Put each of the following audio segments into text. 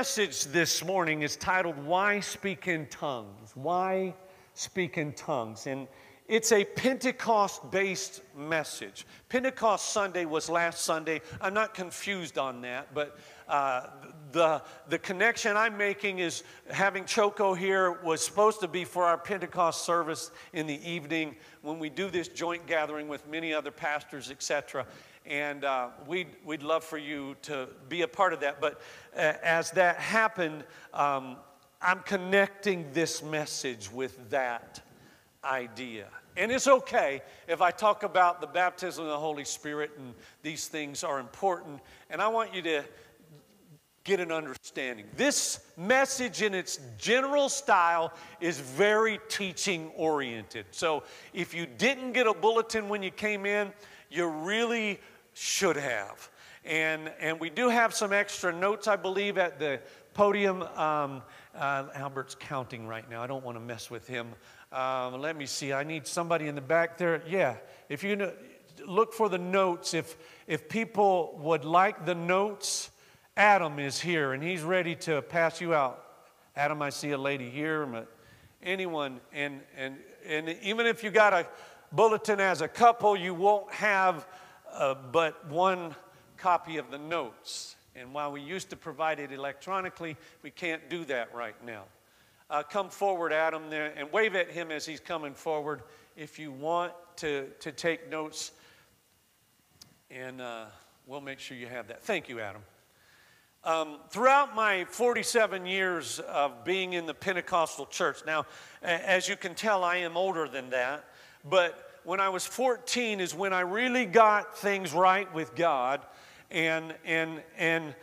Message this morning is titled Why Speak in Tongues? Why Speak in Tongues? And it's a Pentecost based message. Pentecost Sunday was last Sunday. I'm not confused on that, but uh, the, the connection I'm making is having Choco here was supposed to be for our Pentecost service in the evening when we do this joint gathering with many other pastors, etc and uh, we'd, we'd love for you to be a part of that. But uh, as that happened, um, I'm connecting this message with that idea. And it's okay if I talk about the baptism of the Holy Spirit and these things are important. And I want you to get an understanding. This message, in its general style, is very teaching oriented. So if you didn't get a bulletin when you came in, you really should have. And, and we do have some extra notes, I believe, at the podium. Um, uh, Albert's counting right now. I don't want to mess with him. Um, let me see. I need somebody in the back there. Yeah, if you know, look for the notes, if, if people would like the notes, Adam is here and he's ready to pass you out. Adam, I see a lady here, but anyone, and, and, and even if you got a bulletin as a couple, you won't have uh, but one copy of the notes. And while we used to provide it electronically, we can't do that right now. Uh, come forward, Adam, there, and wave at him as he's coming forward if you want to, to take notes. And uh, we'll make sure you have that. Thank you, Adam. Um, throughout my 47 years of being in the Pentecostal church, now, as you can tell, I am older than that, but when I was 14 is when I really got things right with God and, and, and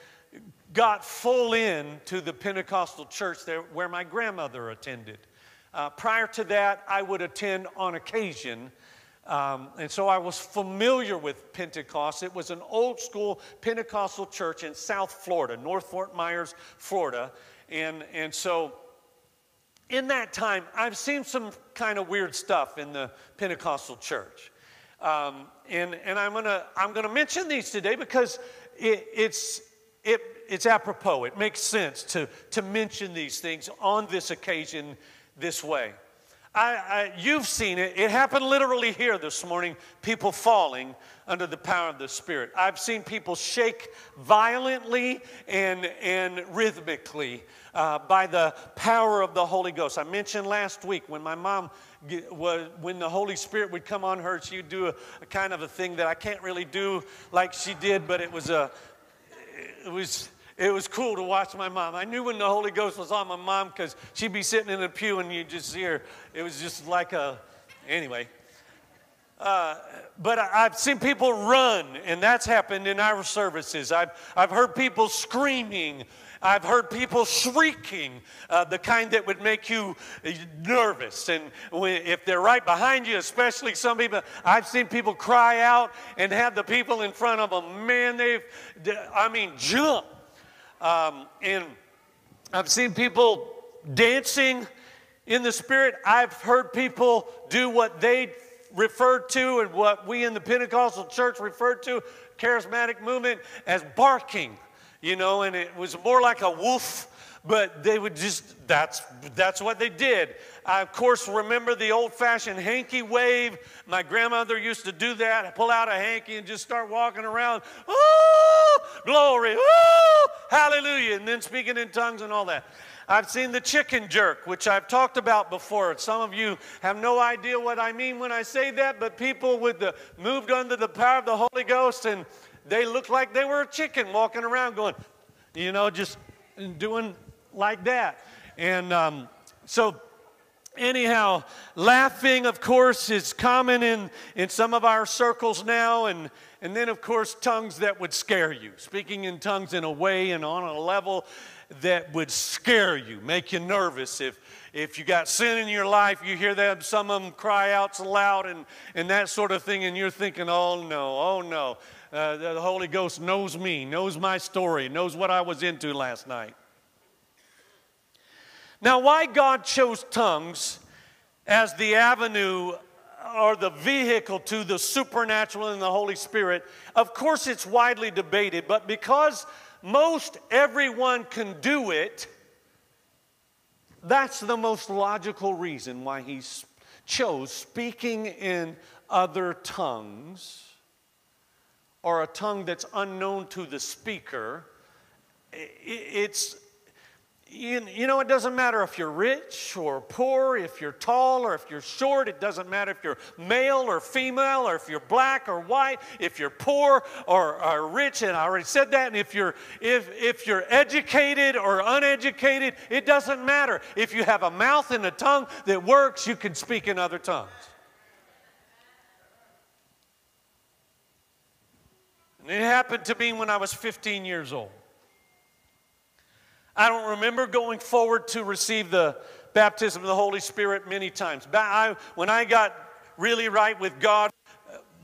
got full in to the Pentecostal church there where my grandmother attended. Uh, prior to that, I would attend on occasion. Um, and so I was familiar with Pentecost. It was an old school Pentecostal church in South Florida, North Fort Myers, Florida. And, and so in that time, I've seen some kind of weird stuff in the Pentecostal church. Um, and, and I'm gonna, I'm gonna mention these today because it, it's, it, it's apropos. It makes sense to, to mention these things on this occasion this way. I, I, you've seen it. It happened literally here this morning, people falling under the power of the Spirit. I've seen people shake violently and, and rhythmically uh, by the power of the Holy Ghost. I mentioned last week when my mom, was, when the Holy Spirit would come on her, she'd do a, a kind of a thing that I can't really do like she did, but it was a, it was, it was cool to watch my mom. I knew when the Holy Ghost was on my mom because she'd be sitting in a pew and you'd just see her. It was just like a, anyway. Uh, but I, have seen people run, and that's happened in our services. I've, I've heard people screaming I've heard people shrieking, uh, the kind that would make you nervous. And when, if they're right behind you, especially some people, I've seen people cry out and have the people in front of them, man, they've, I mean, jump. Um, and I've seen people dancing in the Spirit. I've heard people do what they referred to and what we in the Pentecostal church referred to, charismatic movement, as barking you know, and it was more like a wolf but they would just that's that's what they did i of course remember the old-fashioned hanky wave my grandmother used to do that I pull out a hanky and just start walking around oh glory oh hallelujah and then speaking in tongues and all that I've seen the chicken jerk, which I've talked about before. Some of you have no idea what I mean when I say that, but people with the moved under the power of the Holy Ghost and they looked like they were a chicken walking around going, you know, just doing like that. And um, so anyhow, laughing, of course, is common in, in some of our circles now. And, and then, of course, tongues that would scare you. Speaking in tongues in a way and on a level that would scare you, make you nervous. If, if you got sin in your life, you hear them, some of them cry out loud and, and that sort of thing, and you're thinking, oh no, oh no. Uh, the Holy Ghost knows me, knows my story, knows what I was into last night. Now, why God chose tongues as the avenue or the vehicle to the supernatural and the Holy Spirit, of course, it's widely debated, but because most everyone can do it, that's the most logical reason why he chose speaking in other tongues or a tongue that's unknown to the speaker. It's you, you, know, it doesn't matter if you're rich or poor, if you're tall or if you're short. It doesn't matter if you're male or female or if you're black or white, if you're poor or, or rich. And I already said that. And if you're, if, if you're educated or uneducated, it doesn't matter. If you have a mouth and a tongue that works, you can speak in other tongues. And it happened to me when I was 15 years old. I don't remember going forward to receive the baptism of the Holy Spirit many times. I, when I got really right with God,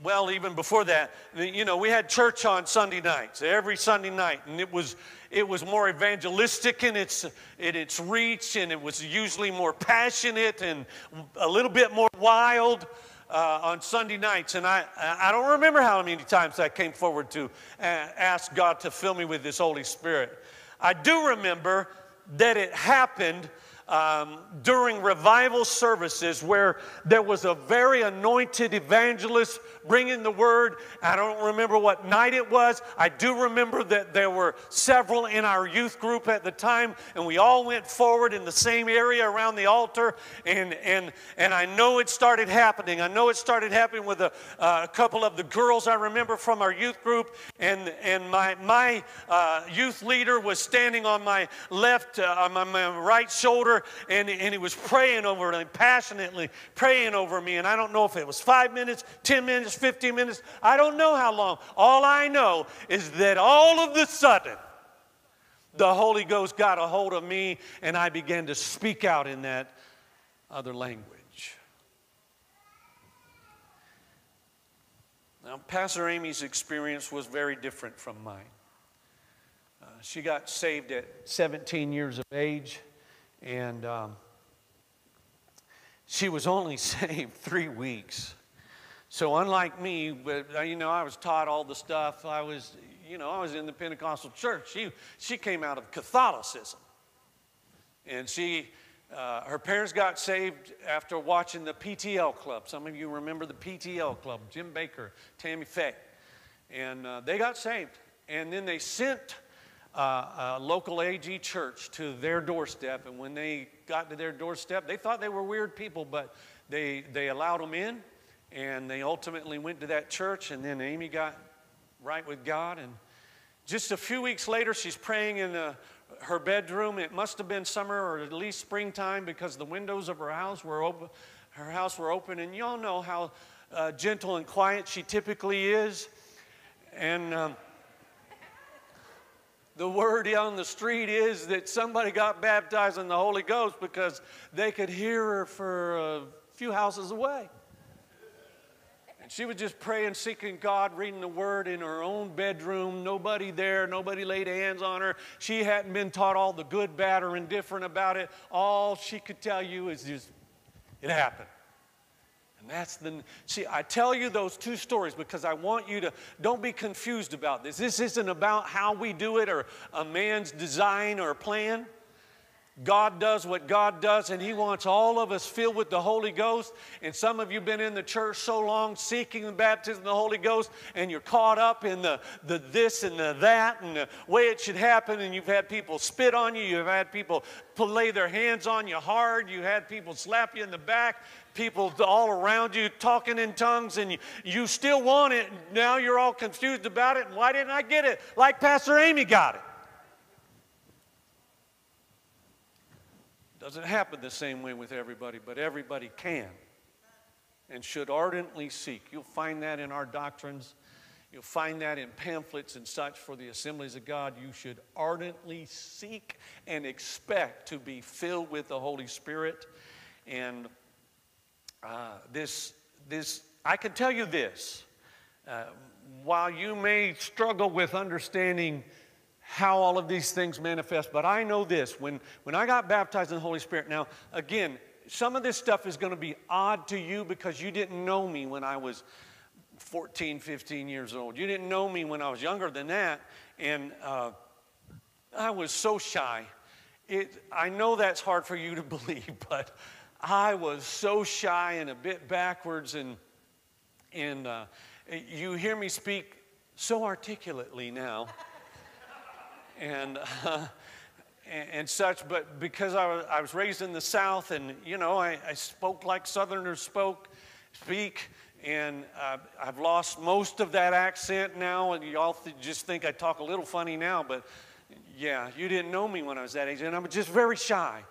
well, even before that, you know, we had church on Sunday nights, every Sunday night, and it was it was more evangelistic in its in its reach, and it was usually more passionate and a little bit more wild. Uh, on Sunday nights, and I, I don't remember how many times I came forward to uh, ask God to fill me with this Holy Spirit. I do remember that it happened um, during revival services where there was a very anointed evangelist bringing the word. I don't remember what night it was. I do remember that there were several in our youth group at the time, and we all went forward in the same area around the altar. And, and, and I know it started happening. I know it started happening with a, uh, a couple of the girls I remember from our youth group. And, and my, my uh, youth leader was standing on my left, uh, on my, my right shoulder and, and he was praying over me, passionately praying over me. And I don't know if it was five minutes, 10 minutes, 15 minutes. I don't know how long. All I know is that all of the sudden, the Holy Ghost got a hold of me and I began to speak out in that other language. Now, Pastor Amy's experience was very different from mine. Uh, she got saved at 17 years of age. And um, she was only saved three weeks. So unlike me, uh, you know, I was taught all the stuff. I was, you know, I was in the Pentecostal church. She, she came out of Catholicism. And she, uh, her parents got saved after watching the PTL Club. Some of you remember the PTL Club, Jim Bakker, Tammy Faye. And uh, they got saved. And then they sent uh, a local AG church to their doorstep. And when they got to their doorstep, they thought they were weird people, but they, they allowed them in. And they ultimately went to that church. And then Amy got right with God. And just a few weeks later, she's praying in the, her bedroom. It must have been summer or at least springtime because the windows of her house were open. Her house were open, and y'all know how uh, gentle and quiet she typically is. And um, the word on the street is that somebody got baptized in the Holy Ghost because they could hear her for a few houses away. And she was just praying, seeking God, reading the word in her own bedroom. Nobody there, nobody laid hands on her. She hadn't been taught all the good, bad, or indifferent about it. All she could tell you is just, it happened. And that's the, see, I tell you those two stories because I want you to, don't be confused about this. This isn't about how we do it or a man's design or plan. God does what God does, and He wants all of us filled with the Holy Ghost. And some of you have been in the church so long seeking the baptism of the Holy Ghost, and you're caught up in the, the this and the that and the way it should happen. And you've had people spit on you, you've had people lay their hands on you hard, you had people slap you in the back, people all around you talking in tongues, and you, you still want it. Now you're all confused about it. And why didn't I get it like Pastor Amy got it? Doesn't happen the same way with everybody, but everybody can and should ardently seek. You'll find that in our doctrines. You'll find that in pamphlets and such for the assemblies of God. You should ardently seek and expect to be filled with the Holy Spirit. And uh, this, this, I can tell you this. Uh, while you may struggle with understanding how all of these things manifest, but I know this. When, when I got baptized in the Holy Spirit, now, again, some of this stuff is going to be odd to you because you didn't know me when I was 14, 15 years old. You didn't know me when I was younger than that. And uh, I was so shy. It, I know that's hard for you to believe, but I was so shy and a bit backwards. And, and uh, you hear me speak so articulately now. And. Uh, and, such, but because I was, I was, raised in the South and, you know, I, I spoke like Southerners spoke, speak, and uh, I've lost most of that accent now, and y'all th- just think I talk a little funny now, but yeah, you didn't know me when I was that age, and I'm just very shy.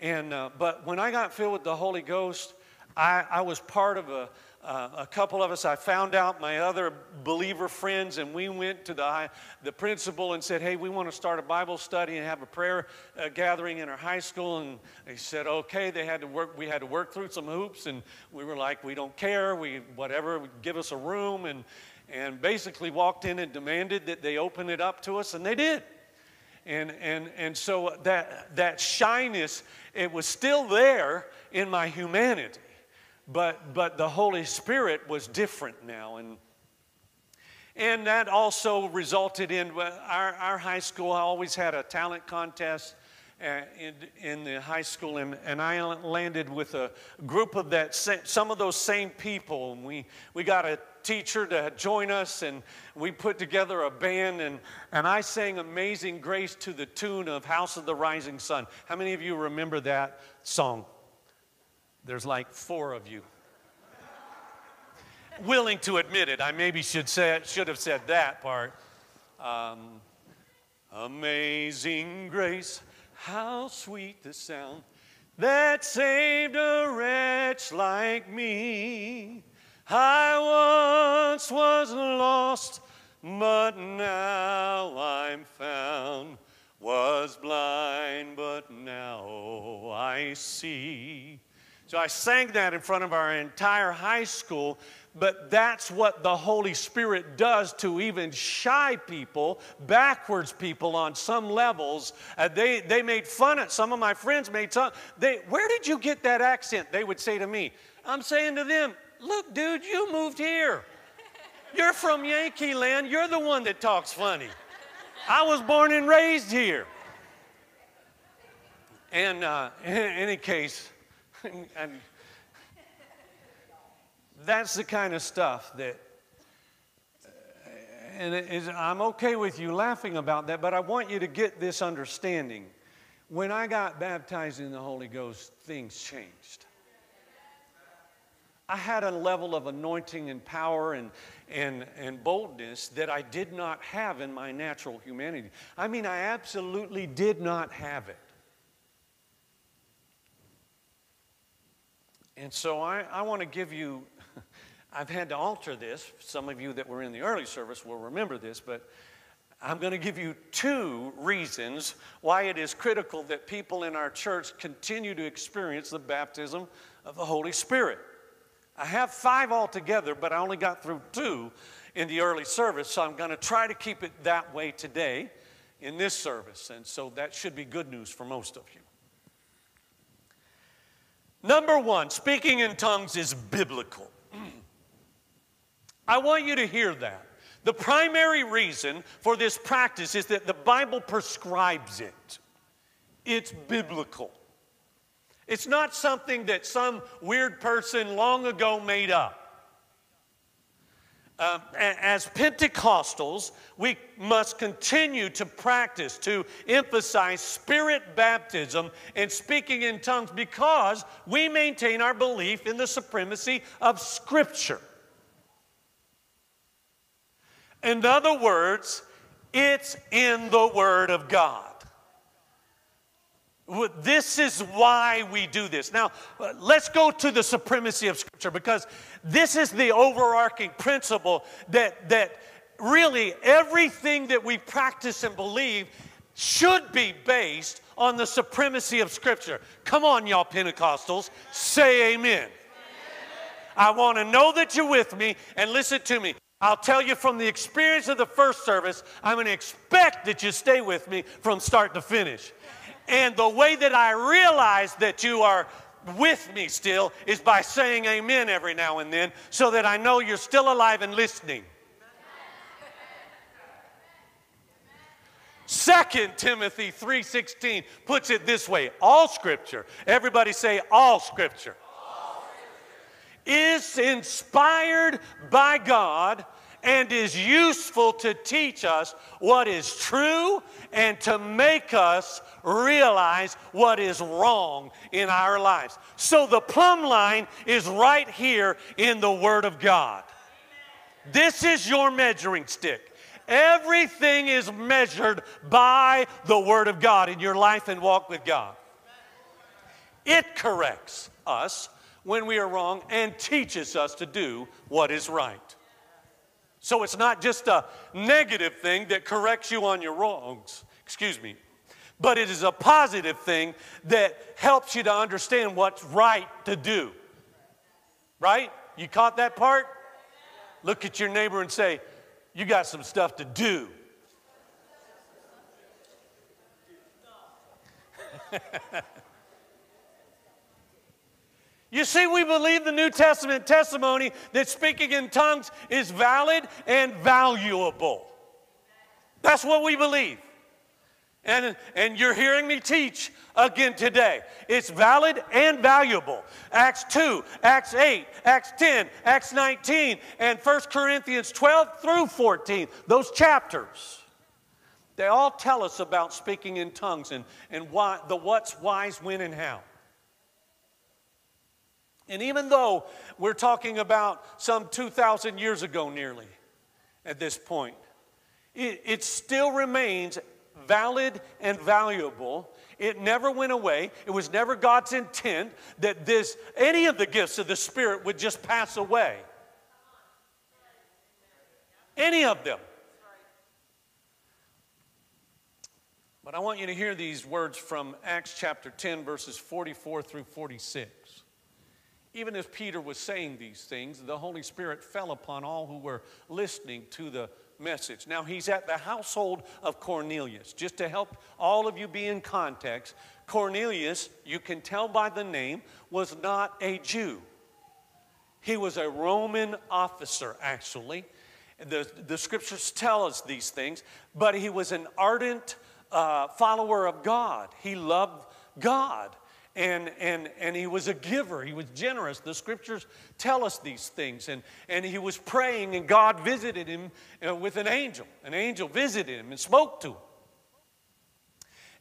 And, uh, but when I got filled with the Holy Ghost, I, I was part of a, uh, a couple of us, I found out my other believer friends, and we went to the, the principal and said, Hey, we want to start a Bible study and have a prayer uh, gathering in our high school. And they said, Okay. They had to work, we had to work through some hoops, and we were like, We don't care. We, whatever, give us a room. And, and basically walked in and demanded that they open it up to us, and they did. And, and, and so that, that shyness, it was still there in my humanity but, but the Holy Spirit was different now. And, and that also resulted in our, our high school always had a talent contest. Uh, in, in the high school, and, and I landed with a group of that some of those same people. And we, we got a teacher to join us, and we put together a band, and, and I sang Amazing Grace to the tune of House of the Rising Sun. How many of you remember that song? There's like four of you. Willing to admit it. I maybe should, say, should have said that part. Um, Amazing grace, how sweet the sound that saved a wretch like me. I once was lost, but now I'm found. Was blind, but now I see. So I sang that in front of our entire high school, but that's what the Holy Spirit does to even shy people, backwards people on some levels. Uh, they, they made fun of, some of my friends made fun. They, Where did you get that accent? They would say to me. I'm saying to them, look, dude, you moved here. You're from Yankee land. You're the one that talks funny. I was born and raised here. And uh, in any case, and that's the kind of stuff that, uh, and is, I'm okay with you laughing about that, but I want you to get this understanding. When I got baptized in the Holy Ghost, things changed. I had a level of anointing and power and, and, and boldness that I did not have in my natural humanity. I mean, I absolutely did not have it. And so I, I want to give you, I've had to alter this. Some of you that were in the early service will remember this, but I'm going to give you two reasons why it is critical that people in our church continue to experience the baptism of the Holy Spirit. I have five altogether, but I only got through two in the early service, so I'm going to try to keep it that way today in this service. And so that should be good news for most of you. Number one, speaking in tongues is biblical. I want you to hear that. The primary reason for this practice is that the Bible prescribes it, it's biblical. It's not something that some weird person long ago made up. Um, as Pentecostals, we must continue to practice, to emphasize spirit baptism and speaking in tongues because we maintain our belief in the supremacy of Scripture. In other words, it's in the Word of God. This is why we do this. Now, uh, let's go to the supremacy of Scripture because this is the overarching principle that, that really everything that we practice and believe should be based on the supremacy of Scripture. Come on, y'all Pentecostals, say amen. I want to know that you're with me and listen to me. I'll tell you from the experience of the first service, I'm going to expect that you stay with me from start to finish. And the way that I realize that you are with me still is by saying amen every now and then so that I know you're still alive and listening. Second Timothy 3:16 puts it this way, all scripture. Everybody say all scripture. all scripture. Is inspired by God and is useful to teach us what is true and to make us realize what is wrong in our lives. So the plumb line is right here in the Word of God. This is your measuring stick. Everything is measured by the Word of God in your life and walk with God. It corrects us when we are wrong and teaches us to do what is right. So it's not just a negative thing that corrects you on your wrongs, excuse me, but it is a positive thing that helps you to understand what's right to do. Right? You caught that part? Look at your neighbor and say, You got some stuff to do. You see, we believe the New Testament testimony that speaking in tongues is valid and valuable. That's what we believe. And, and you're hearing me teach again today. It's valid and valuable. Acts 2, Acts 8, Acts 10, Acts 19, and 1 Corinthians 12 through 14, those chapters. They all tell us about speaking in tongues and, and why, the what's, why's, when, and how. And even though we're talking about some 2,000 years ago nearly at this point, it, it still remains valid and valuable. It never went away. It was never God's intent that this any of the gifts of the Spirit would just pass away. Any of them. But I want you to hear these words from Acts chapter 10, verses 44 through 46. Even as Peter was saying these things, the Holy Spirit fell upon all who were listening to the message. Now, he's at the household of Cornelius. Just to help all of you be in context, Cornelius, you can tell by the name, was not a Jew. He was a Roman officer, actually. The, the scriptures tell us these things, but he was an ardent uh, follower of God. He loved God and, and, and he was a giver. He was generous. The scriptures tell us these things. And, and he was praying, and God visited him uh, with an angel. An angel visited him and spoke to him.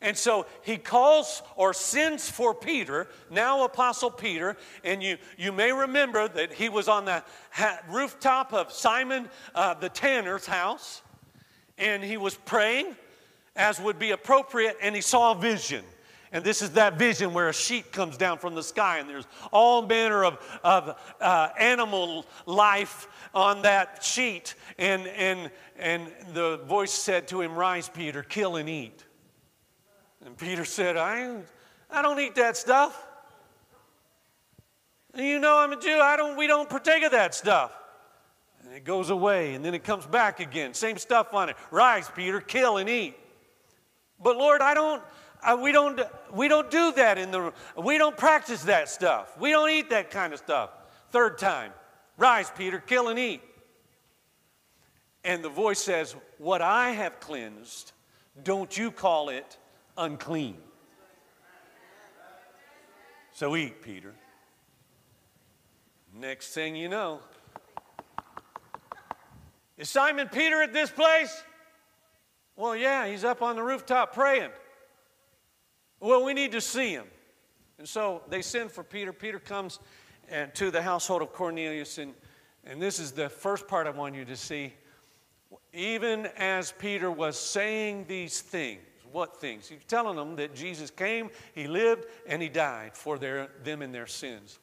And so he calls or sends for Peter, now Apostle Peter. And you, you may remember that he was on the ha- rooftop of Simon uh, the tanner's house. And he was praying as would be appropriate, and he saw a vision. And this is that vision where a sheet comes down from the sky, and there's all manner of, of uh, animal life on that sheet. And, and, and the voice said to him, Rise, Peter, kill and eat. And Peter said, I, I don't eat that stuff. You know I'm a Jew. I don't, we don't partake of that stuff. And it goes away, and then it comes back again. Same stuff on it. Rise, Peter, kill and eat. But Lord, I don't, we, don't, we don't do that in the we don't practice that stuff. We don't eat that kind of stuff. Third time, rise, Peter, kill and eat. And the voice says, What I have cleansed, don't you call it unclean. So eat, Peter. Next thing you know, is Simon Peter at this place? Well, yeah, he's up on the rooftop praying. Well, we need to see him. And so they send for Peter. Peter comes and, to the household of Cornelius, and, and this is the first part I want you to see. Even as Peter was saying these things, What things? He's telling them that Jesus came, He lived, and He died for their, them and their sins.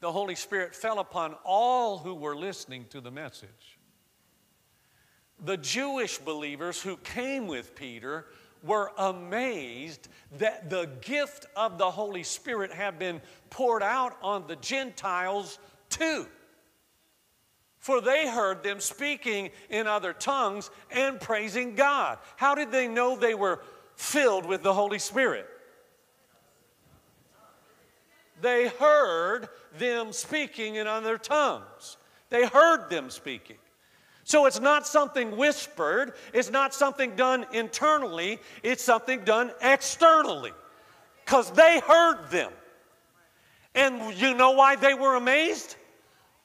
The Holy Spirit fell upon all who were listening to the message. The Jewish believers who came with Peter were amazed that the gift of the Holy Spirit had been poured out on the Gentiles too. For they heard them speaking in other tongues and praising God. How did they know they were filled with the Holy Spirit? They heard them speaking in other tongues. They heard them speaking. So it's not something whispered, it's not something done internally, it's something done externally. Because they heard them. And you know why they were amazed?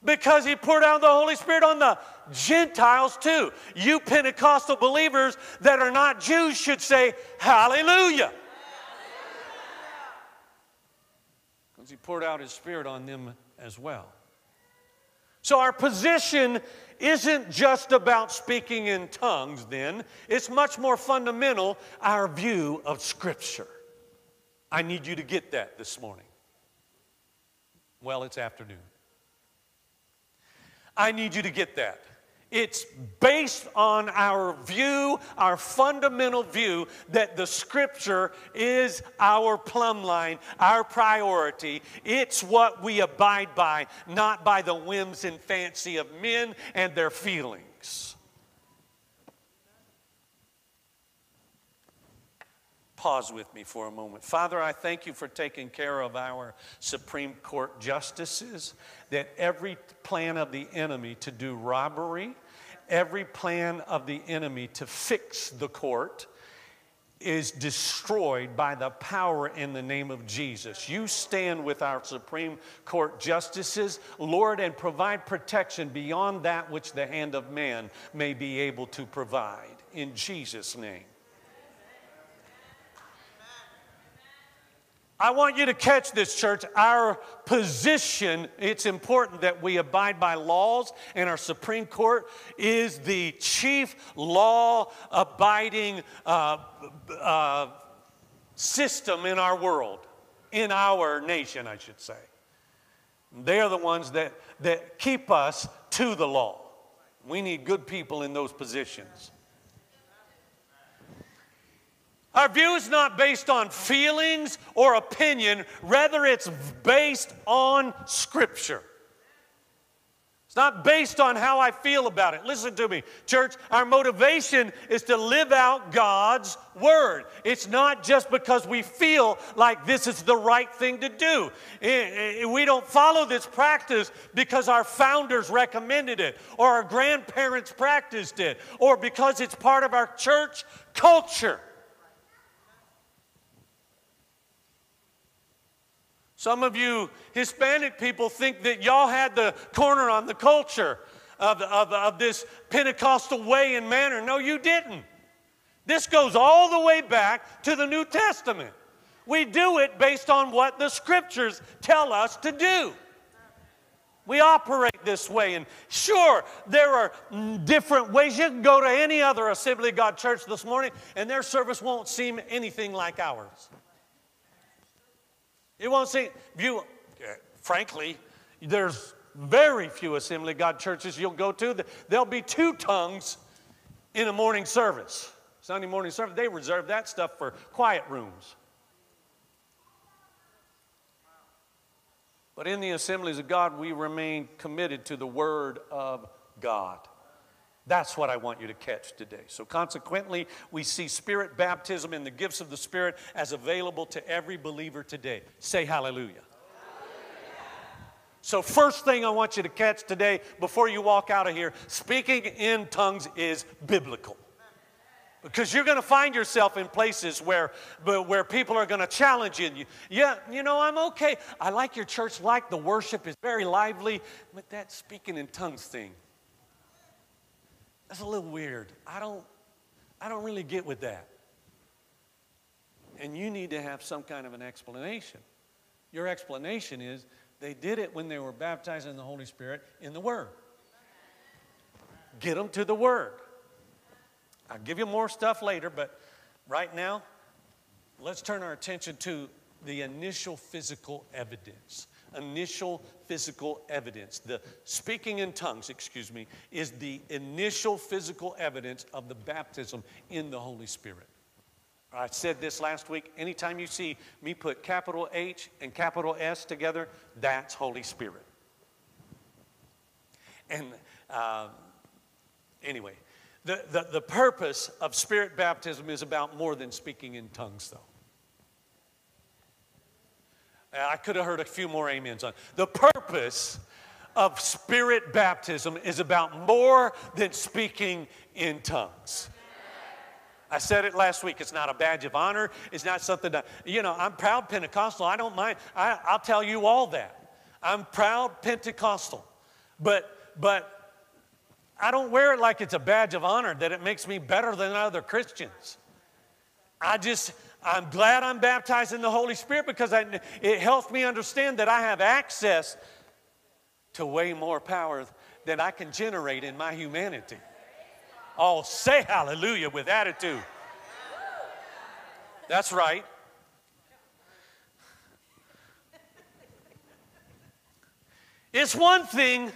Because he poured out the Holy Spirit on the Gentiles too. You Pentecostal believers that are not Jews should say, Hallelujah. Because he poured out his Spirit on them as well. So our position isn't just about speaking in tongues, then, it's much more fundamental our view of Scripture. I need you to get that this morning. Well, it's afternoon. I need you to get that. It's based on our view, our fundamental view, that the Scripture is our plumb line, our priority. It's what we abide by, not by the whims and fancy of men and their feelings. Pause with me for a moment. Father, I thank you for taking care of our Supreme Court justices, that every plan of the enemy to do robbery, every plan of the enemy to fix the court is destroyed by the power in the name of Jesus. You stand with our Supreme Court justices, Lord, and provide protection beyond that which the hand of man may be able to provide. In Jesus' name. I want you to catch this, church. Our position, it's important that we abide by laws, and our Supreme Court is the chief law abiding uh, uh, system in our world, in our nation, I should say. They are the ones that, that keep us to the law. We need good people in those positions. Our view is not based on feelings or opinion, rather, it's based on Scripture. It's not based on how I feel about it. Listen to me, church. Our motivation is to live out God's word. It's not just because we feel like this is the right thing to do. Eh, eh, we don't follow this practice because our founders recommended it, or our grandparents practiced it, or because it's part of our church culture. Some of you Hispanic people think that y'all had the corner on the culture of, of, of this Pentecostal way and manner. No, you didn't. This goes all the way back to the New Testament. We do it based on what the scriptures tell us to do. We operate this way. And sure, there are different ways. You can go to any other Assembly of God church this morning, and their service won't seem anything like ours. You won't see, you, uh, frankly, there's very few Assembly God churches you'll go to. There'll be two tongues in a morning service. Sunday morning service, they reserve that stuff for quiet rooms. But in the assemblies of God, we remain committed to the Word of God. That's what I want you to catch today. So, consequently, we see Spirit baptism and the gifts of the Spirit as available to every believer today. Say hallelujah. hallelujah. So, first thing I want you to catch today before you walk out of here speaking in tongues is biblical. Because you're going to find yourself in places where, where people are going to challenge you. Yeah, you know, I'm okay. I like your church, like the worship is very lively, but that speaking in tongues thing, that's a little weird. I don't, I don't really get with that. And you need to have some kind of an explanation. Your explanation is they did it when they were baptized in the Holy Spirit in the Word. Get them to the Word. I'll give you more stuff later, but right now, let's turn our attention to the initial physical evidence. Initial physical evidence. The speaking in tongues, excuse me, is the initial physical evidence of the baptism in the Holy Spirit. I said this last week. Anytime you see me put capital H and capital S together, that's Holy Spirit. And uh, anyway, the, the, the purpose of spirit baptism is about more than speaking in tongues, though. Uh, I could have heard a few more amens on. The purpose of spirit baptism is about more than speaking in tongues. I said it last week. It's not a badge of honor. It's not something that, you know, I'm proud Pentecostal. I don't mind. I, I'll tell you all that. I'm proud Pentecostal. But, but I don't wear it like it's a badge of honor that it makes me better than other Christians. I just, I'm glad I'm baptized in the Holy Spirit because I, it helps me understand that I have access to way more power than I can generate in my humanity. Oh, say hallelujah with attitude. That's right. It's one thing,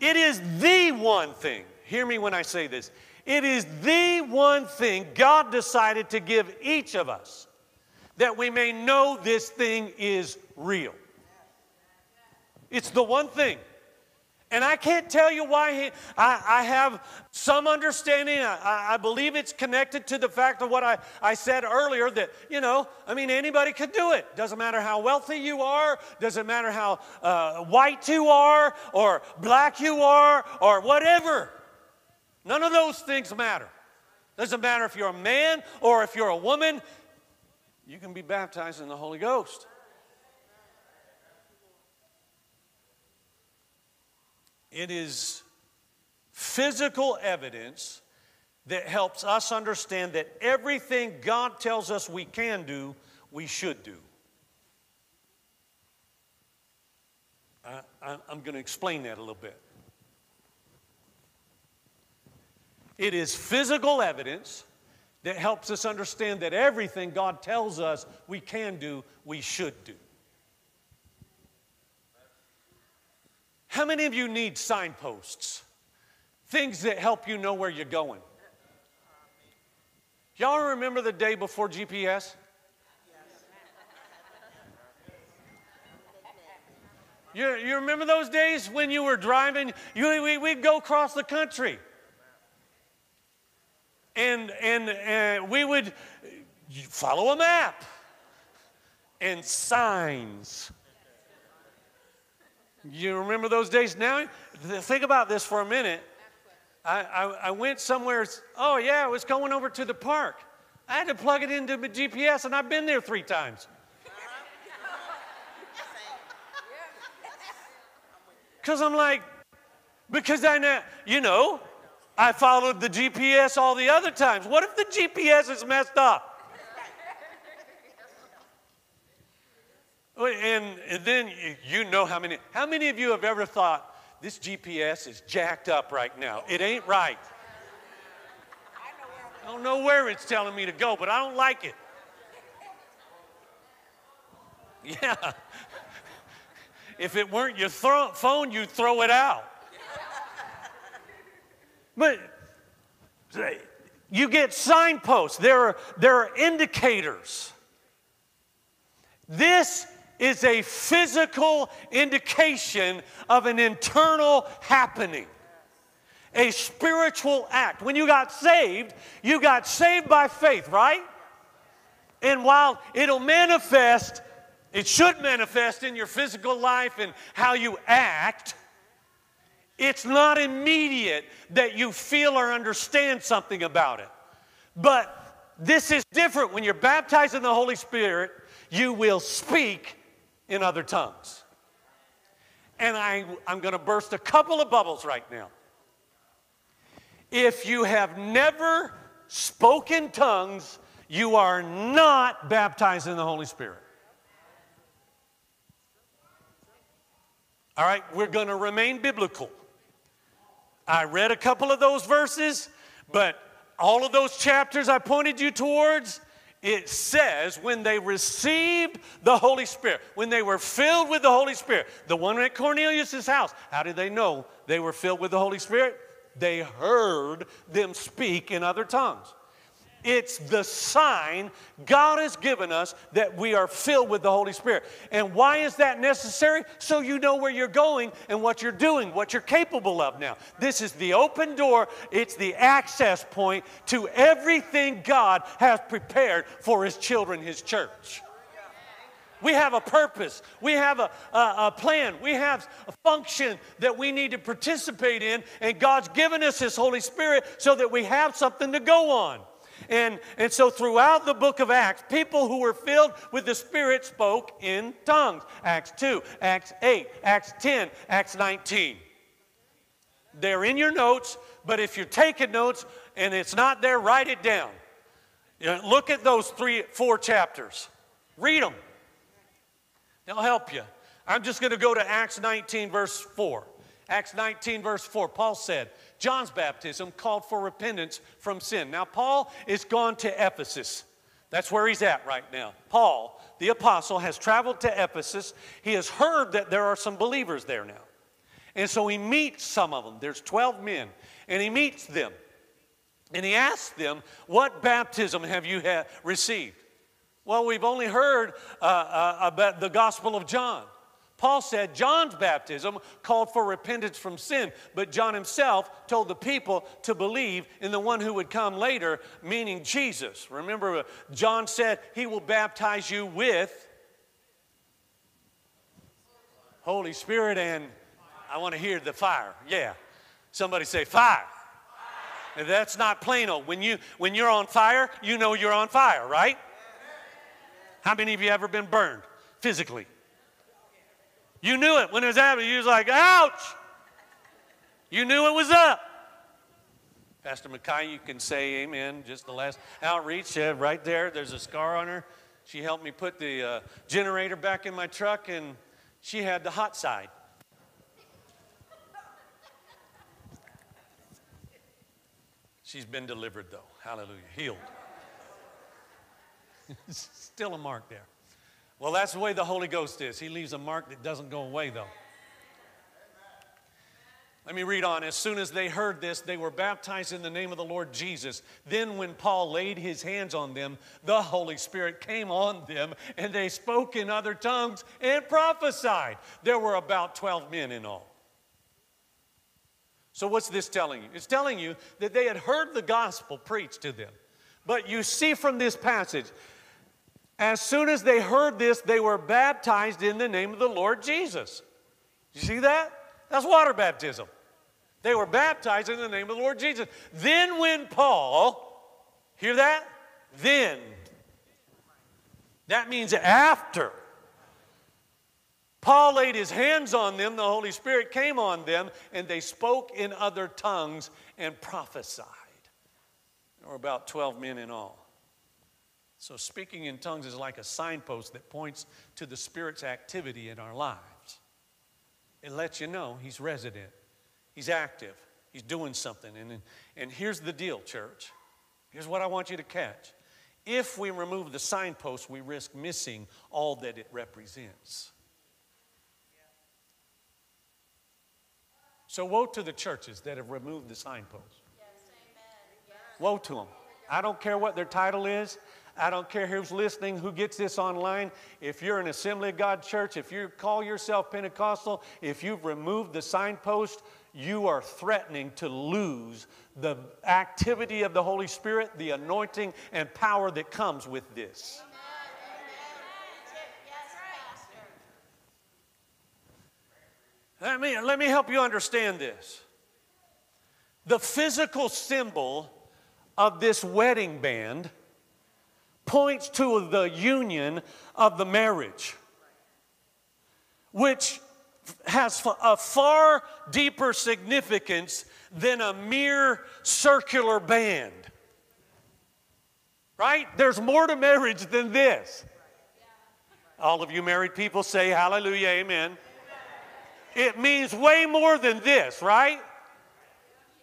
it is the one thing. Hear me when I say this. It is the one thing God decided to give each of us that we may know this thing is real. It's the one thing. And I can't tell you why he, I, I have some understanding. I, I, believe it's connected to the fact of what I, I said earlier that, you know, I mean, anybody could do it. Doesn't matter how wealthy you are, doesn't matter how uh, white you are, or black you are, or whatever. None of those things matter. Doesn't matter if you're a man or if you're a woman, you can be baptized in the Holy Ghost. It is physical evidence that helps us understand that everything God tells us we can do, we should do. I, am going to explain that a little bit. It is physical evidence that helps us understand that everything God tells us we can do, we should do. How many of you need signposts? Things that help you know where you're going. Y'all remember the day before GPS? You, you remember those days when you were driving? You, we, we'd go across the country. And, and, and we would follow a map and signs. You remember those days now? Think about this for a minute. I, I, I, went somewhere, oh, yeah, I was going over to the park. I had to plug it into my GPS, and I've been there three times. Because I'm like, because I know, you know, I followed the GPS all the other times. What if the GPS is messed up? And, then you know how many, how many of you have ever thought, this GPS is jacked up right now? It ain't right. I don't know where it's telling me to go, but I don't like it. Yeah. If it weren't your thro- phone, you'd throw it out. But you get signposts, there are, there are indicators. This is a physical indication of an internal happening, a spiritual act. When you got saved, you got saved by faith, right? And while it'll manifest, it should manifest in your physical life and how you act. It's not immediate that you feel or understand something about it. But this is different. When you're baptized in the Holy Spirit, you will speak in other tongues. And I, I'm going to burst a couple of bubbles right now. If you have never spoken tongues, you are not baptized in the Holy Spirit. All right, we're going to remain biblical. I read a couple of those verses, but all of those chapters I pointed you towards, it says when they received the Holy Spirit, when they were filled with the Holy Spirit, the one at Cornelius' house, how did they know they were filled with the Holy Spirit? They heard them speak in other tongues. It's the sign God has given us that we are filled with the Holy Spirit. And why is that necessary? So you know where you're going and what you're doing, what you're capable of now. This is the open door, it's the access point to everything God has prepared for His children, His church. We have a purpose. We have a, a, a, plan. We have a function that we need to participate in, and God's given us His Holy Spirit so that we have something to go on. And, and so throughout the book of Acts, people who were filled with the Spirit spoke in tongues. Acts 2, Acts 8, Acts 10, Acts 19. They're in your notes, but if you're taking notes and it's not there, write it down. Look at those three, four chapters. Read them. They'll help you. I'm just going to go to Acts 19, verse 4. Acts 19, verse 4, Paul said, John's baptism called for repentance from sin. Now, Paul is gone to Ephesus. That's where he's at right now. Paul, the apostle, has traveled to Ephesus. He has heard that there are some believers there now. And so he meets some of them. There's 12 men. And he meets them. And he asks them, What baptism have you ha- received? Well, we've only heard uh, uh, about the Gospel of John. Paul said John's baptism called for repentance from sin, but John himself told the people to believe in the one who would come later, meaning Jesus. Remember, John said he will baptize you with Holy Spirit and I want to hear the fire. Yeah. Somebody say fire. fire. That's not Plano. When you when you're on fire, you know you're on fire, right? How many of you ever been burned physically? You knew it when it was happening. You was like, ouch. You knew it was up. Pastor Mackay, you can say amen. Just the last outreach, uh, right there, there's a scar on her. She helped me put the uh, generator back in my truck, and she had the hot side. She's been delivered, though. Hallelujah. Healed. Still a mark there. Well, that's the way the Holy Ghost is. He leaves a mark that doesn't go away, though. Let me read on. As soon as they heard this, they were baptized in the name of the Lord Jesus. Then, when Paul laid his hands on them, the Holy Spirit came on them, and they spoke in other tongues and prophesied. There were about 12 men in all. So, what's this telling you? It's telling you that they had heard the gospel preached to them. But you see from this passage as soon as they heard this, they were baptized in the name of the Lord Jesus. You see that? That's water baptism. They were baptized in the name of the Lord Jesus. Then, when Paul, hear that? Then. That means after. Paul laid his hands on them, the Holy Spirit came on them, and they spoke in other tongues and prophesied. There were about 12 men in all. So, speaking in tongues is like a signpost that points to the Spirit's activity in our lives. It lets you know He's resident, He's active, He's doing something. And, and here's the deal, church. Here's what I want you to catch. If we remove the signpost, we risk missing all that it represents. So, woe to the churches that have removed the signpost. Yes, woe to them. I don't care what their title is. I don't care who's listening, who gets this online. If you're an Assembly of God church, if you call yourself Pentecostal, if you've removed the signpost, you are threatening to lose the activity of the Holy Spirit, the anointing and power that comes with this. Let me, let me help you understand this. The physical symbol of this wedding band points to the union of the marriage, which has a far deeper significance than a mere circular band. Right? There's more to marriage than this. All of you married people say hallelujah, amen. It means way more than this, right?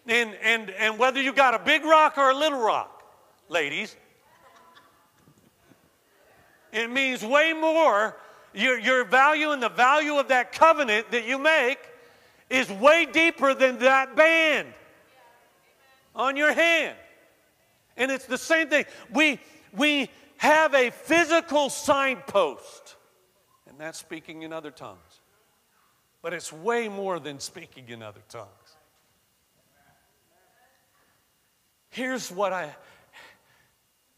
And, and, and whether you got a big rock or a little rock, ladies, it means way more. Your, your value and the value of that covenant that you make is way deeper than that band on your hand. And it's the same thing. We, we have a physical signpost, and that's speaking in other tongues. But it's way more than speaking in other tongues. Here's what I,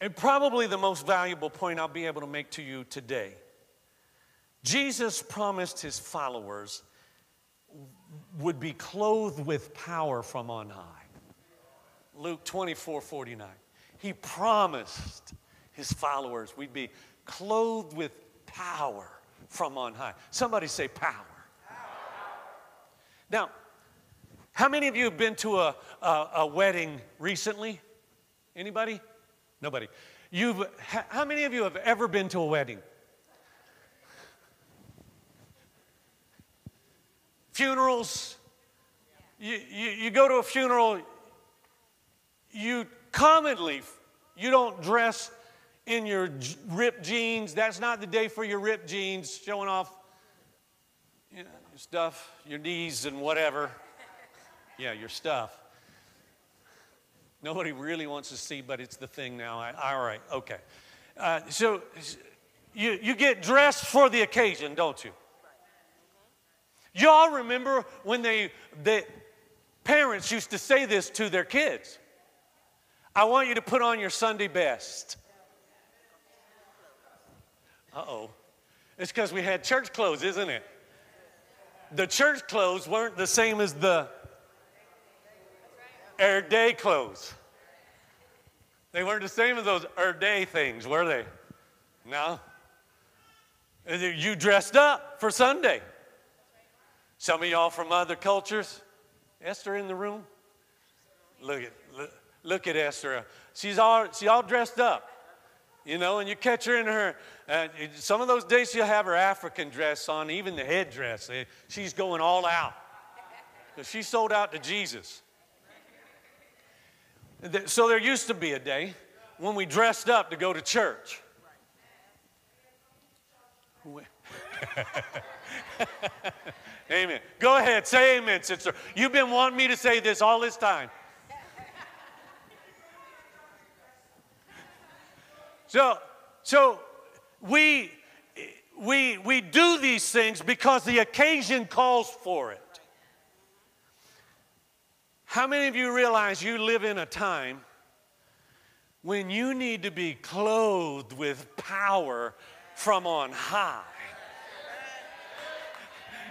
and probably the most valuable point I'll be able to make to you today. Jesus promised his followers would be clothed with power from on high. Luke 24 49. He promised his followers we'd be clothed with power from on high. Somebody say power. power. Now, how many of you have been to a, a, a wedding recently? Anybody? Nobody. You've, how many of you have ever been to a wedding? Funerals. You, you, you go to a funeral, you commonly, you don't dress in your ripped jeans. That's not the day for your ripped jeans, showing off you know, your stuff, your knees and whatever. Yeah, your stuff. Nobody really wants to see, but it's the thing now. I, all right, okay. Uh, so you, you get dressed for the occasion, don't you? Y'all remember when they, the parents used to say this to their kids I want you to put on your Sunday best. Uh oh. It's because we had church clothes, isn't it? The church clothes weren't the same as the air day clothes. They weren't the same as those air day things, were they? No. You dressed up for Sunday. Some of y'all from other cultures. Esther in the room? Look at, look, look at Esther. She's all, she's all dressed up, you know, and you catch her in her, uh, some of those days she'll have her African dress on, even the headdress. Eh, she's going all out. She sold out to Jesus. So there used to be a day when we dressed up to go to church. amen. Go ahead, say amen, sister. You've been wanting me to say this all this time. So, so we, we, we do these things because the occasion calls for it. How many of you realize you live in a time when you need to be clothed with power from on high?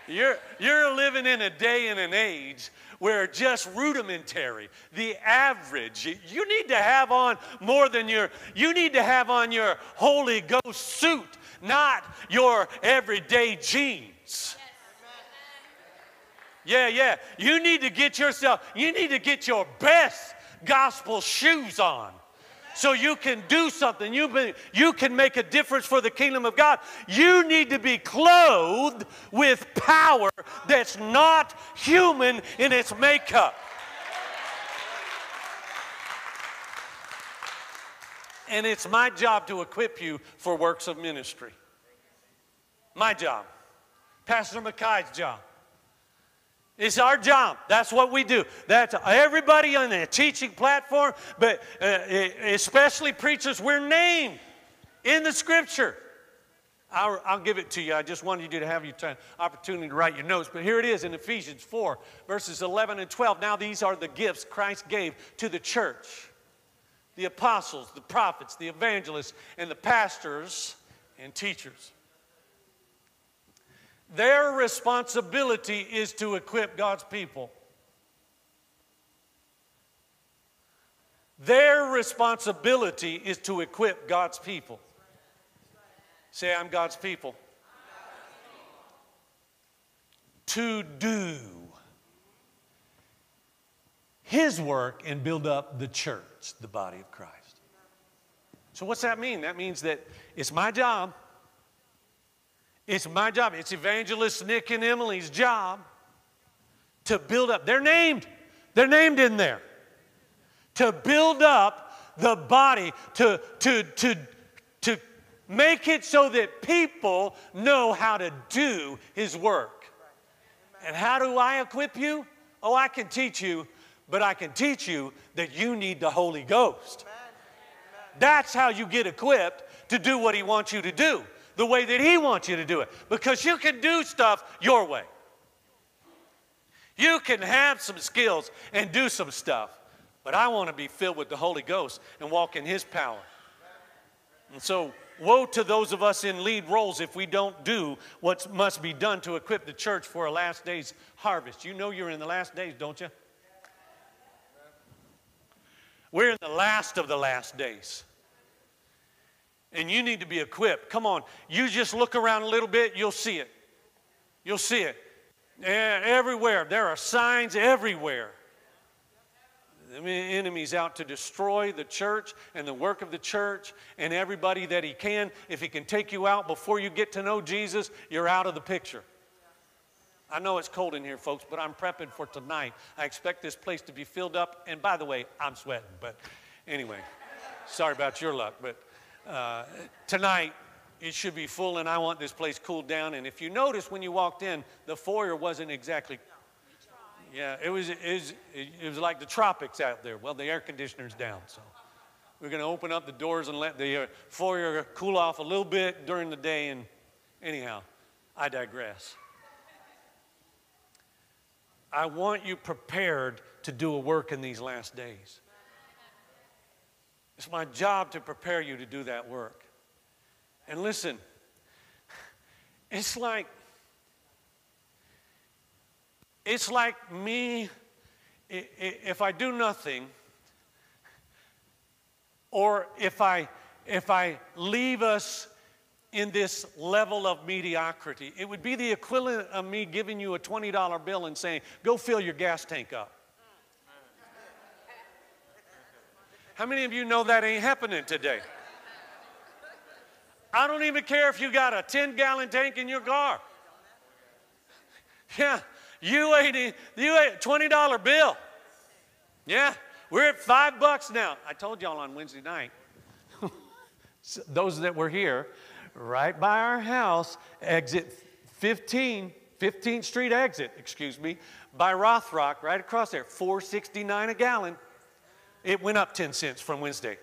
You're, you're living in a day and an age where just rudimentary, the average, you need to have on more than your, you need to have on your Holy Ghost suit, not your everyday jeans. Yeah, yeah. You need to get yourself, you need to get your best gospel shoes on so you can do something. You, be, you can make a difference for the kingdom of God. You need to be clothed with power that's not human in its makeup. And it's my job to equip you for works of ministry. My job. Pastor Mackay's job. It's our job. That's what we do. That's everybody on the teaching platform, but uh, especially preachers, we're named in the scripture. I'll, I'll, give it to you. I just wanted you to have your time, opportunity to write your notes. But here it is in Ephesians 4, verses 11 and 12. Now, these are the gifts Christ gave to the church the apostles, the prophets, the evangelists, and the pastors and teachers. Their responsibility is to equip God's people. Their responsibility is to equip God's people. Say, I'm God's people. To do His work and build up the church, the body of Christ. So, what's that mean? That means that it's my job it's my job. It's evangelist Nick and Emily's job to build up. They're named. They're named in there to build up the body, to, to, to, to make it so that people know how to do His work. And how do I equip you? Oh, I can teach you, but I can teach you that you need the Holy Ghost. That's how you get equipped to do what He wants you to do, the way that He wants you to do it. Because you can do stuff your way. You can have some skills and do some stuff, but I want to be filled with the Holy Ghost and walk in His power. And so, woe to those of us in lead roles if we don't do what must be done to equip the church for a last day's harvest. You know you're in the last days, don't you? We're in the last of the last days. And you need to be equipped. Come on, you just look around a little bit, you'll see it. You'll see it. Everywhere. There are signs everywhere. The enemy's out to destroy the church and the work of the church and everybody that he can. If he can take you out before you get to know Jesus, you're out of the picture. I know it's cold in here, folks, but I'm prepping for tonight. I expect this place to be filled up. And by the way, I'm sweating, but anyway, sorry about your luck. But uh, tonight, it should be full, and I want this place cooled down. And if you notice when you walked in, the foyer wasn't exactly. Yeah, it was, it was, it was like the tropics out there. Well, the air conditioner's down, so we're going to open up the doors and let the uh, foyer cool off a little bit during the day. And anyhow, I digress. I want you prepared to do a work in these last days. It's my job to prepare you to do that work. And listen, it's like it's like me if I do nothing or if I if I leave us in this level of mediocrity, it would be the equivalent of me giving you a $20 bill and saying, "Go fill your gas tank up." How many of you know that ain't happening today? I don't even care if you got a 10 gallon tank in your car. Yeah, you ain't, you ain't $20 bill. Yeah, we're at five bucks now. I told y'all on Wednesday night, those that were here, right by our house, exit 15, 15th Street exit, excuse me, by Rothrock, right across there, 469 a gallon. It went up 10 cents from Wednesday.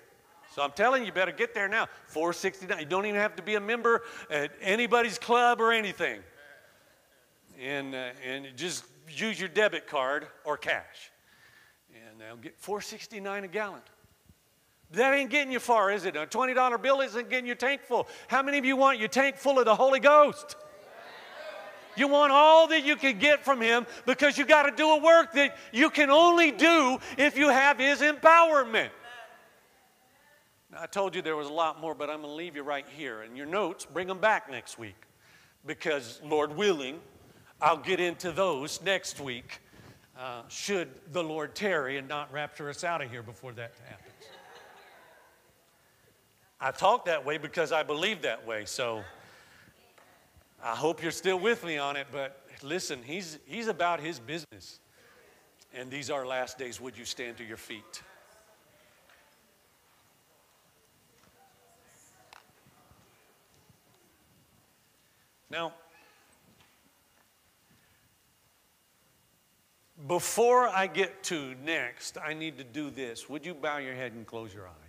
So I'm telling you, better get there now. 469. You don't even have to be a member at anybody's club or anything. And, uh, and just use your debit card or cash. And they'll get 469 a gallon. That ain't getting you far, is it? A $20 bill isn't getting your tank full. How many of you want your tank full of the Holy Ghost? You want all that you can get from Him because you got to do a work that you can only do if you have His empowerment. Now, I told you there was a lot more, but I'm going to leave you right here. And your notes, bring them back next week because, Lord willing, I'll get into those next week uh, should the Lord tarry and not rapture us out of here before that happens. I talk that way because I believe that way. So I hope you're still with me on it, but listen, he's, he's about his business. And these are last days. Would you stand to your feet? Now, before I get to next, I need to do this. Would you bow your head and close your eyes?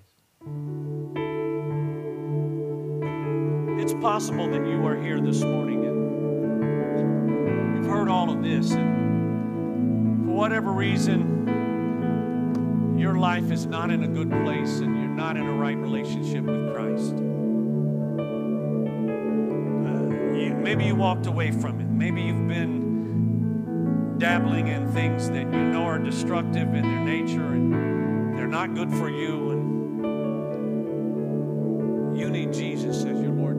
Possible that you are here this morning and you've heard all of this, and for whatever reason, your life is not in a good place and you're not in a right relationship with Christ. Uh, you, maybe you walked away from it. Maybe you've been dabbling in things that you know are destructive in their nature and they're not good for you.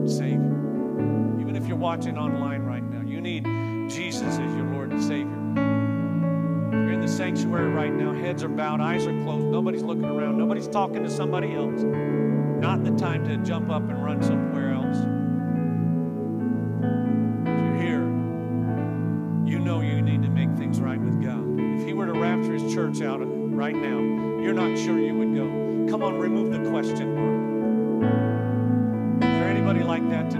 Your Savior. Even if you're watching online right now, you need Jesus as your Lord and Savior. You're in the sanctuary right now, heads are bowed, eyes are closed, nobody's looking around, nobody's talking to somebody else. Not the time to jump up and run somewhere else. If you're here, you know you need to make things right with God. If He were to rapture His church out right now, you're not sure you would go. Come on, remove the question mark.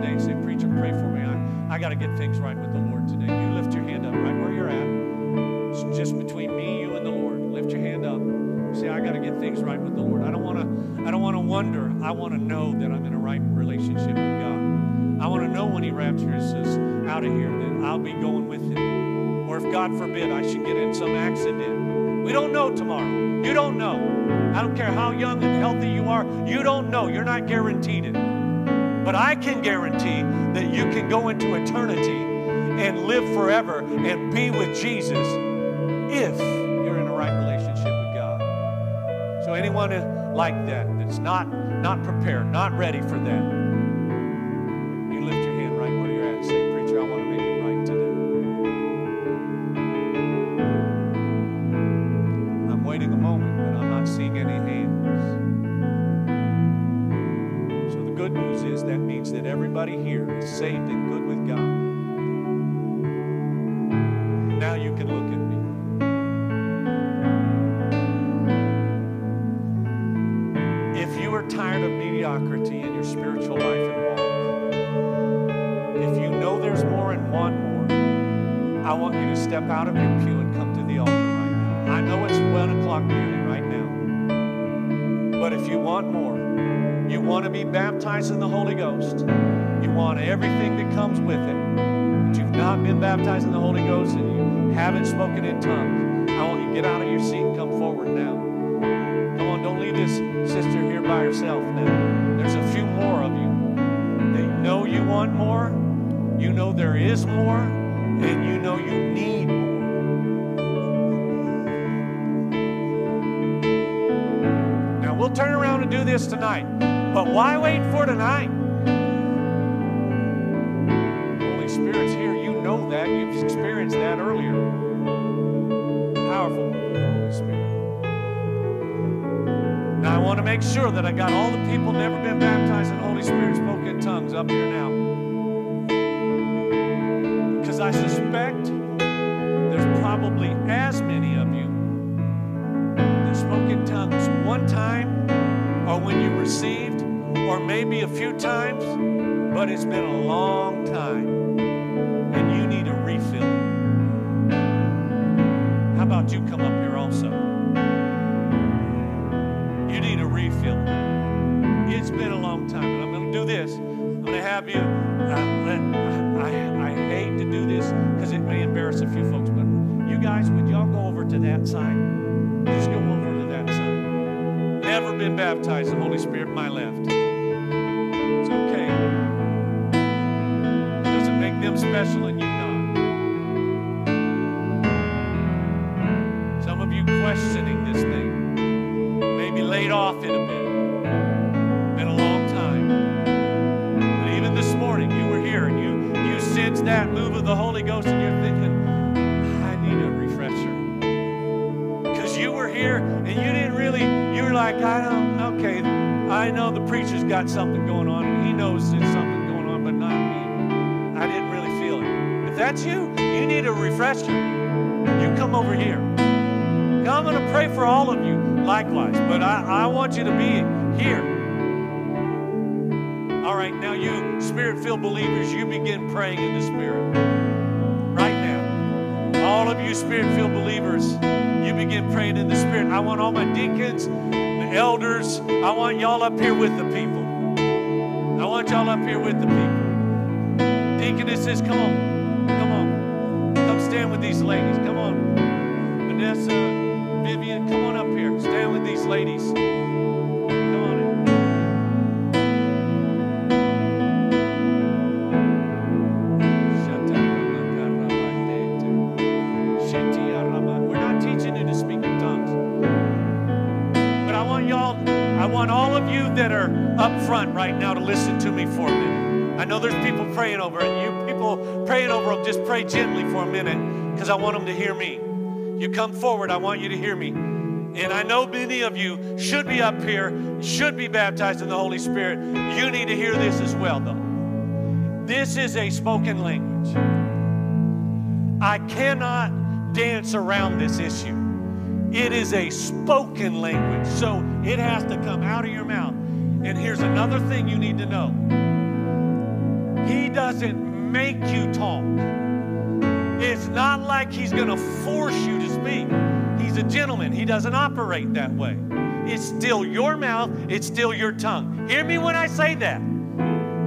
Today? Say, preacher, pray for me. I, I got to get things right with the Lord today. You lift your hand up right where you're at. It's just between me, you, and the Lord. Lift your hand up. Say, I got to get things right with the Lord. I don't want to. I don't want to wonder. I want to know that I'm in a right relationship with God. I want to know when He raptures us out of here that I'll be going with Him. Or if God forbid I should get in some accident. We don't know tomorrow. You don't know. I don't care how young and healthy you are. You don't know. You're not guaranteed I can guarantee that you can go into eternity and live forever and be with Jesus if you're in a right relationship with God. So anyone like that that's not not prepared, not ready for that, why wait for tonight? Holy Spirit's here. You know that. You've experienced that earlier. Powerful Holy Spirit. Now I want to make sure that I got all the people never been baptized in Holy Spirit spoken tongues up here now. Because I suspect there's probably as many of you that spoke in tongues one time or when you received or maybe a few times, but it's been a long time and you need a refill. How about you come up here also? You need a refill. It's been a long time, and I'm going to do this. I'm going to have you. Uh, let, I, I hate to do this because it may embarrass a few folks, but you guys, would y'all go over to that side? Just go over to that side. Never been baptized in the Holy Spirit, my left. Special and you not. Some of you questioning this thing maybe laid off in a bit. Been a long time. But even this morning, you were here and you, you sensed that move of the Holy Ghost, and you're thinking, I need a refresher. Because you were here and you didn't really, you were like, I don't, okay, I know the preacher's got something going on likewise, but I, I want you to be here. All right, now you spirit filled believers, you begin praying in the Spirit. Right now. All of you spirit filled believers, you begin praying in the Spirit. I want all my deacons, the elders, I want y'all up here with the people. I want y'all up here with the people. Deaconesses, come on. Come on. Come stand with these ladies. Come on. Vanessa, ladies. Come on. We're not teaching you to speak in tongues. But I want y'all, I want all of you that are up front right now to listen to me for a minute. I know there's people praying over it. You people praying over them, just pray gently for a minute because I want them to hear me. You come forward, I want you to hear me. And I know many of you should be up here, should be baptized in the Holy Spirit. You need to hear this as well, though. This is a spoken language. I cannot dance around this issue. It is a spoken language, so it has to come out of your mouth. And here's another thing you need to know He doesn't make you talk. It's not like He's going to force you to speak. A gentleman, He doesn't operate that way. It's still your mouth, it's still your tongue. Hear me when I say that.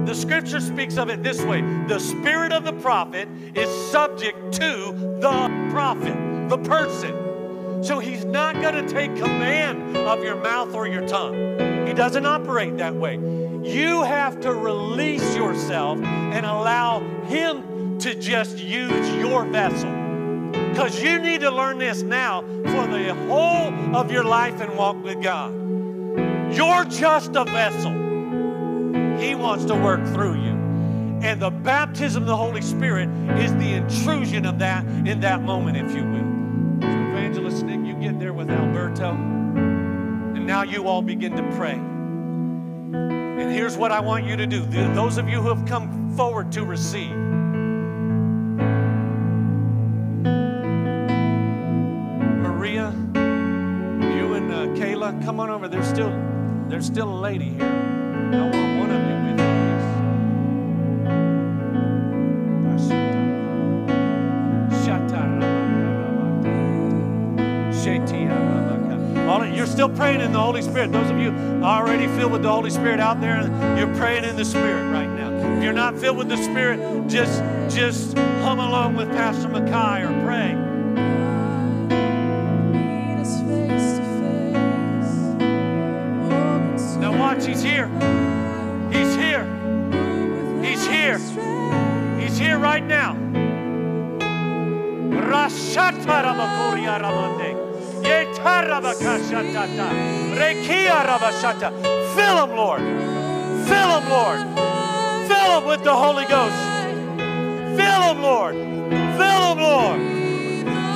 The scripture speaks of it this way the spirit of the prophet is subject to the prophet, the person. So he's not going to take command of your mouth or your tongue. He doesn't operate that way. You have to release yourself and allow him to just use your vessel. Because you need to learn this now for the whole of your life and walk with God. You're just a vessel. He wants to work through you. And the baptism of the Holy Spirit is the intrusion of that in that moment, if you will. So, Evangelist Nick, you get there with Alberto. And now you all begin to pray. And here's what I want you to do. Those of you who have come forward to receive, come on over. There's still, there's still a lady here. I want one of you with me, You're still praying in the Holy Spirit. Those of you already filled with the Holy Spirit out there, you're praying in the Spirit right now. If you're not filled with the Spirit, just just hum along with Pastor Mackay or pray. Here. He's here. He's here. He's here right now. Fill him, Lord. Fill him, Lord. Fill him with the Holy Ghost. Fill him, Lord. Fill him, Lord.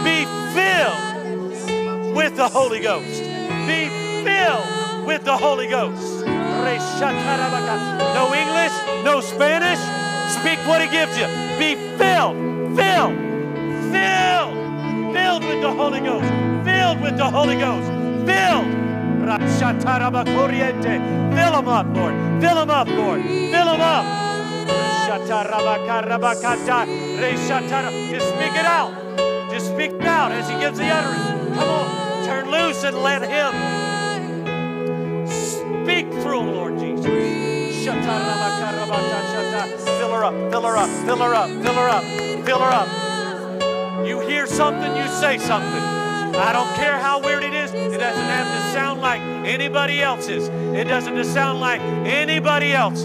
Be filled with the Holy Ghost. Be filled with the Holy Ghost. No English, no Spanish. Speak what He gives you. Be filled, filled, filled, filled with the Holy Ghost. Filled with the Holy Ghost. Filled. Fill them up, Lord. Fill them up, Lord. Fill them up. Just speak it out. Just speak it out as He gives the utterance. Come on. Turn loose and let Him Speak through them, Lord Jesus. Fill her up, fill her up, fill her up, fill her up, fill her up. You hear something, you say something. I don't care how weird it is. It doesn't have to sound like anybody else's. It doesn't sound like anybody else.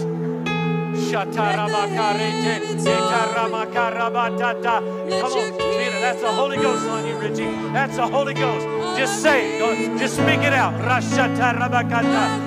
Come on, Peter, that's the Holy Ghost on you, Richie. That's the Holy Ghost. Just say it. Just speak it out.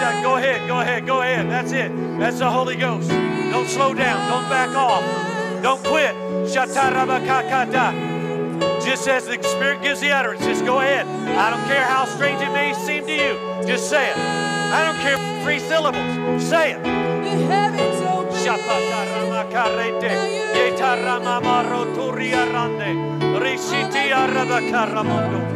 Uh, go ahead, go ahead, go ahead. That's it. That's the Holy Ghost. Don't slow down. Don't back off. Don't quit. Just as the Spirit gives the utterance, just go ahead. I don't care how strange it may seem to you. Just say it. I don't care three syllables. Say it. Rande. Rishiti Arabakaramondo,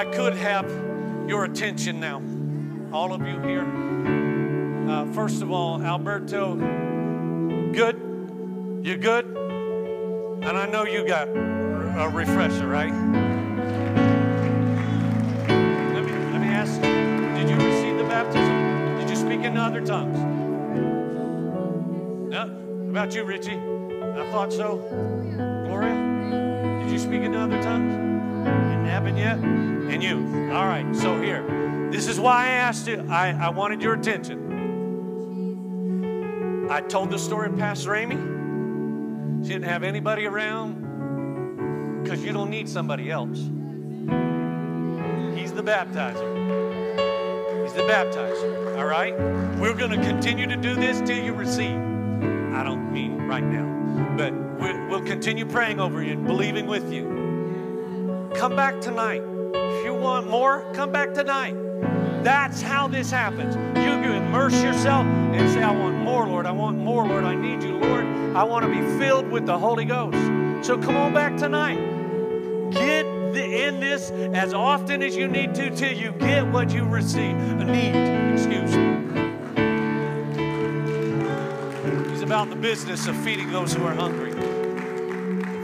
I could have your attention now, all of you here. Uh, first of all, Alberto, good? You good? And I know you got a refresher, right? Let me, let me ask did you receive the baptism? Did you speak in other tongues? No? About you, Richie? I thought so. Gloria? Did you speak in other tongues? Didn't happen yet? And you? All right, so here. This is why I asked you, I, I wanted your attention. I told the story of Pastor Amy. She didn't have anybody around because you don't need somebody else. He's the baptizer. He's the baptizer. All right? We're going to continue to do this till you receive. I don't mean right now, but we'll continue praying over you and believing with you. Come back tonight. Want more, come back tonight. That's how this happens. You, immerse yourself and say, I want more, Lord. I want more, Lord. I need you, Lord. I want to be filled with the Holy Ghost. So come on back tonight. Get the, in this as often as you need to till you get what you receive. Need, excuse me. He's about the business of feeding those who are hungry,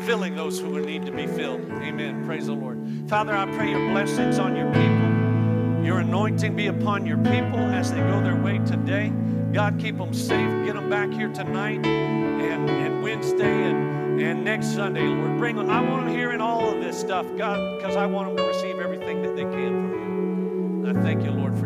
filling those who need to be filled. Amen. Praise the Lord. Father, I pray your blessings on your people. Your anointing be upon your people as they go their way today. God, keep them safe. Get them back here tonight and, and Wednesday and, and next Sunday, Lord. Bring them. I want them hearing all of this stuff, God, because I want them to receive everything that they can from you. And I thank you, Lord, for